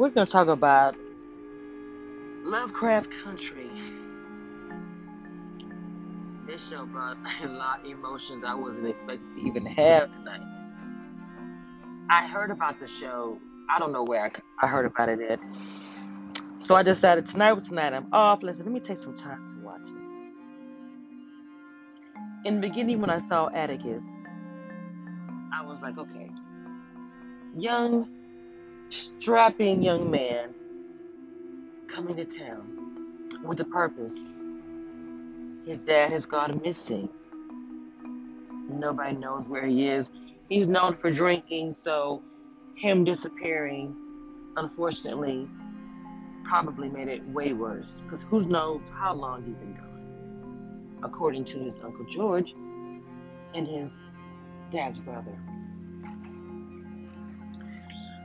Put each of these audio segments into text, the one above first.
we're to talk about Lovecraft Country. This show brought a lot of emotions I wasn't expecting to even have tonight. I heard about the show. I don't know where I, I heard about it at. So I decided tonight was tonight. I'm off. Listen, let me take some time to watch it. In the beginning, when I saw Atticus, I was like, okay, young, strapping young man coming to town with a purpose. His dad has gone missing. Nobody knows where he is. He's known for drinking, so him disappearing, unfortunately, probably made it way worse. Because who knows how long he's been gone, according to his Uncle George and his dad's brother.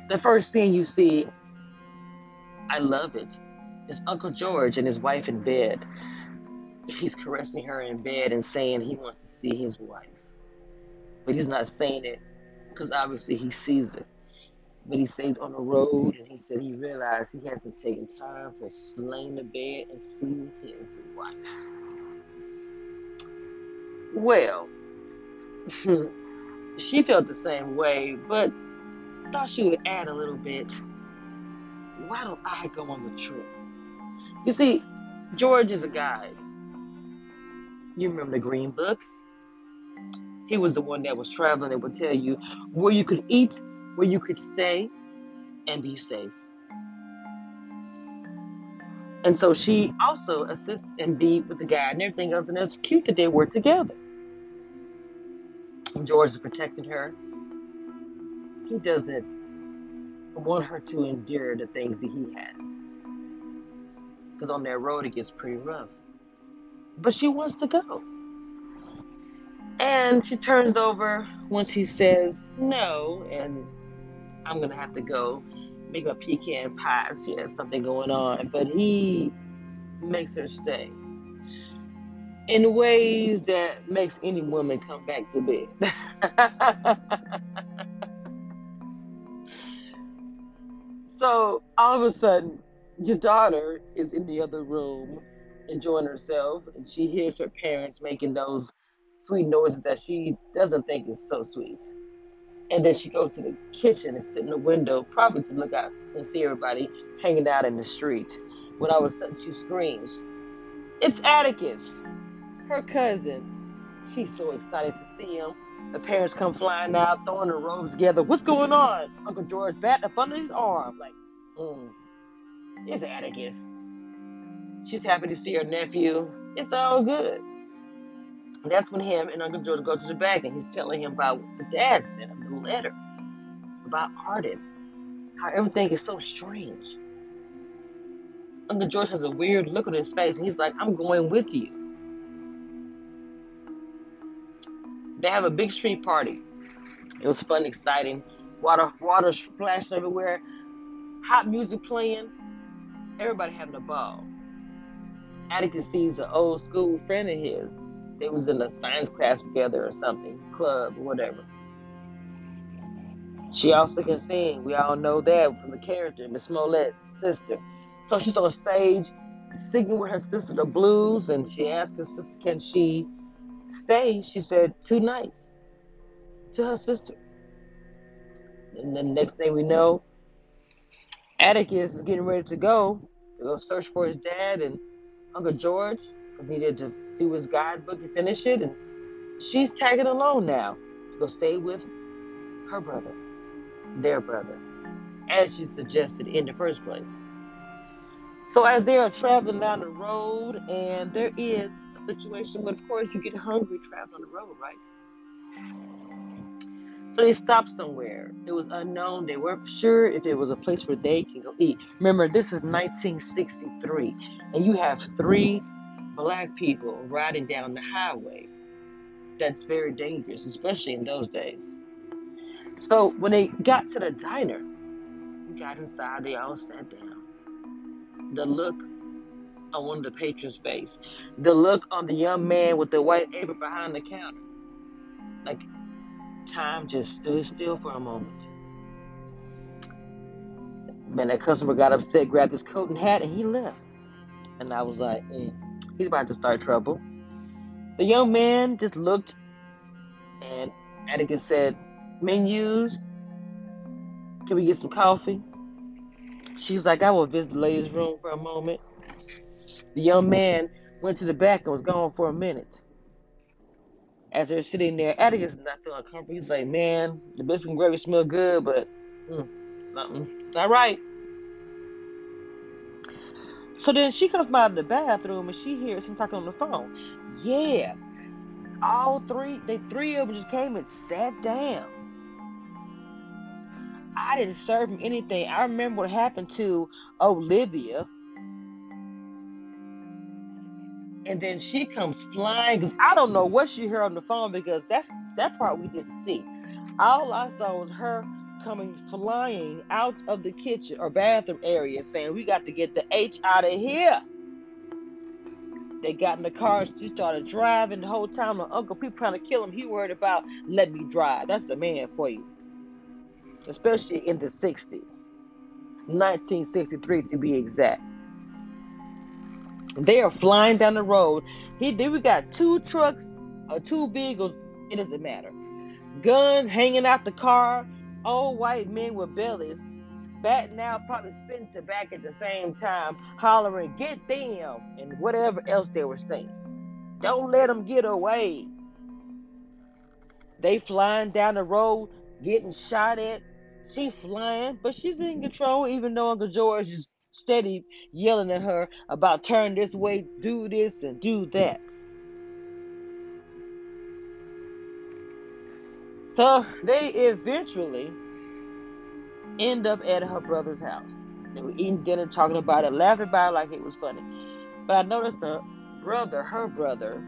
The first scene you see, I love it. It's Uncle George and his wife in bed. He's caressing her in bed and saying he wants to see his wife. But he's not saying it because obviously he sees it. But he stays on the road and he said he realized he hasn't taken time to lay in the bed and see his wife. Well, she felt the same way, but thought she would add a little bit. Why don't I go on the trip? You see, George is a guide. You remember the Green books? He was the one that was traveling and would tell you where you could eat, where you could stay, and be safe. And so she also assists and be with the guide and everything else. And it's cute that they were together. George is protecting her. He doesn't want her to endure the things that he has. Because on that road, it gets pretty rough. But she wants to go. And she turns over once he says no, and I'm going to have to go make a pecan pie. She has something going on. But he makes her stay in ways that makes any woman come back to bed. so all of a sudden, your daughter is in the other room enjoying herself, and she hears her parents making those sweet noises that she doesn't think is so sweet. And then she goes to the kitchen and sit in the window, probably to look out and see everybody hanging out in the street. When all of a sudden she screams, It's Atticus, her cousin. She's so excited to see him. The parents come flying out, throwing the robes together. What's going on? Uncle George bat up under his arm. Like, mm, it's Atticus. She's happy to see her nephew. It's all good. That's when him and Uncle George go to the back and he's telling him about what the dad sent him, the letter about Arden. How everything is so strange. Uncle George has a weird look on his face and he's like, I'm going with you. They have a big street party. It was fun, exciting. Water, water splashed everywhere. Hot music playing. Everybody having a ball. Atticus sees an old school friend of his. They was in a science class together or something, club, whatever. She also can sing. We all know that from the character, Miss Smollett, sister. So she's on stage singing with her sister the blues, and she asked her sister, can she stay? She said, two nights to her sister. And the next thing we know, Atticus is getting ready to go to go search for his dad and Uncle George needed to do his guidebook and finish it, and she's tagging along now to go stay with her brother, their brother, as she suggested in the first place. So as they are traveling down the road, and there is a situation but of course, you get hungry traveling on the road, right? So they stopped somewhere. It was unknown. They weren't sure if it was a place where they can go eat. Remember, this is 1963, and you have three black people riding down the highway. That's very dangerous, especially in those days. So when they got to the diner, got inside, they all sat down. The look on the patrons' face, the look on the young man with the white apron behind the counter. Like time just stood still for a moment. Man, that customer got upset, grabbed his coat and hat, and he left. And I was like, mm, he's about to start trouble. The young man just looked, and Atticus said, menus, can we get some coffee? She's like, I will visit the ladies' room for a moment. The young man went to the back and was gone for a minute. As they're sitting there, Atticus is not feeling comfortable. He's like, man, the biscuit and gravy smell good, but mm, something, not right. So then she comes of the bathroom and she hears him talking on the phone. Yeah, all three, they three of them just came and sat down. I didn't serve him anything. I remember what happened to Olivia. And then she comes flying because I don't know what she heard on the phone because that's that part we didn't see. All I saw was her coming flying out of the kitchen or bathroom area saying, We got to get the H out of here. They got in the car, she started driving the whole time. My uncle, people trying to kill him. He worried about let me drive. That's the man for you especially in the 60s, 1963 to be exact. They are flying down the road. He then we got two trucks or two vehicles. It doesn't matter. Guns hanging out the car. Old white men with bellies, batting out, probably spitting tobacco at the same time, hollering, "Get them!" and whatever else they were saying. Don't let them get away. They flying down the road, getting shot at, She's flying, but she's in control, even though Uncle George is steady yelling at her about turn this way, do this, and do that. So they eventually end up at her brother's house. They were eating dinner, talking about it, laughing about it like it was funny. But I noticed the brother, her brother,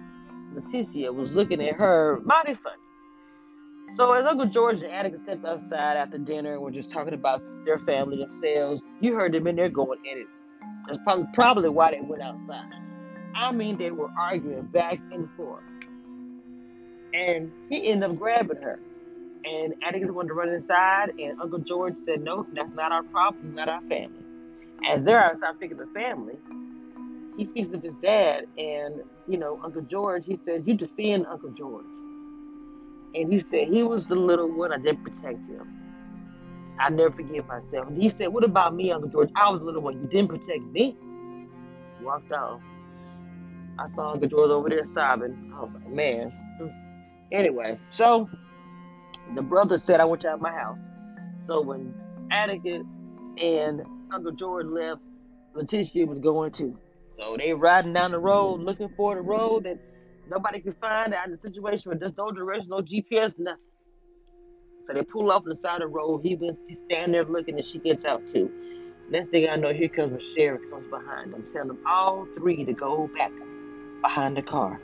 Letitia, was looking at her mighty funny. So as Uncle George and Atticus stepped outside after dinner and were just talking about their family themselves, you heard them in there going at it. That's probably probably why they went outside. I mean, they were arguing back and forth. And he ended up grabbing her. And Atticus wanted to run inside, and Uncle George said, No, that's not our problem, not our family. As they're outside thinking the family, he speaks to his dad, and you know, Uncle George, he says, You defend Uncle George. And he said he was the little one. I didn't protect him. I never forgive myself. And he said, What about me, Uncle George? I was the little one. You didn't protect me. Walked off. I saw Uncle George over there sobbing. I was like, Man. Anyway, so the brother said, I want you out of my house. So when Atticus and Uncle George left, Letitia was going too. So they riding down the road looking for the road that Nobody can find out the situation where there's no direction, no GPS, nothing. So they pull off the side of the road. He was he's standing there looking, and she gets out too. Next thing I know, here comes a sheriff comes behind them, telling them all three to go back behind the car.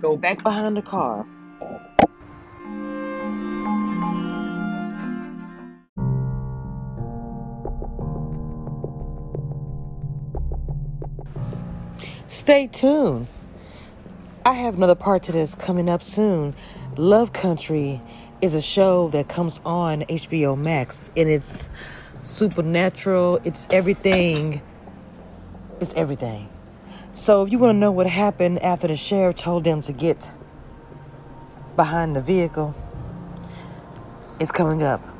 Go back behind the car. Stay tuned. I have another part to this coming up soon. Love Country is a show that comes on HBO Max and it's supernatural, it's everything. It's everything. So if you want to know what happened after the sheriff told them to get behind the vehicle, it's coming up.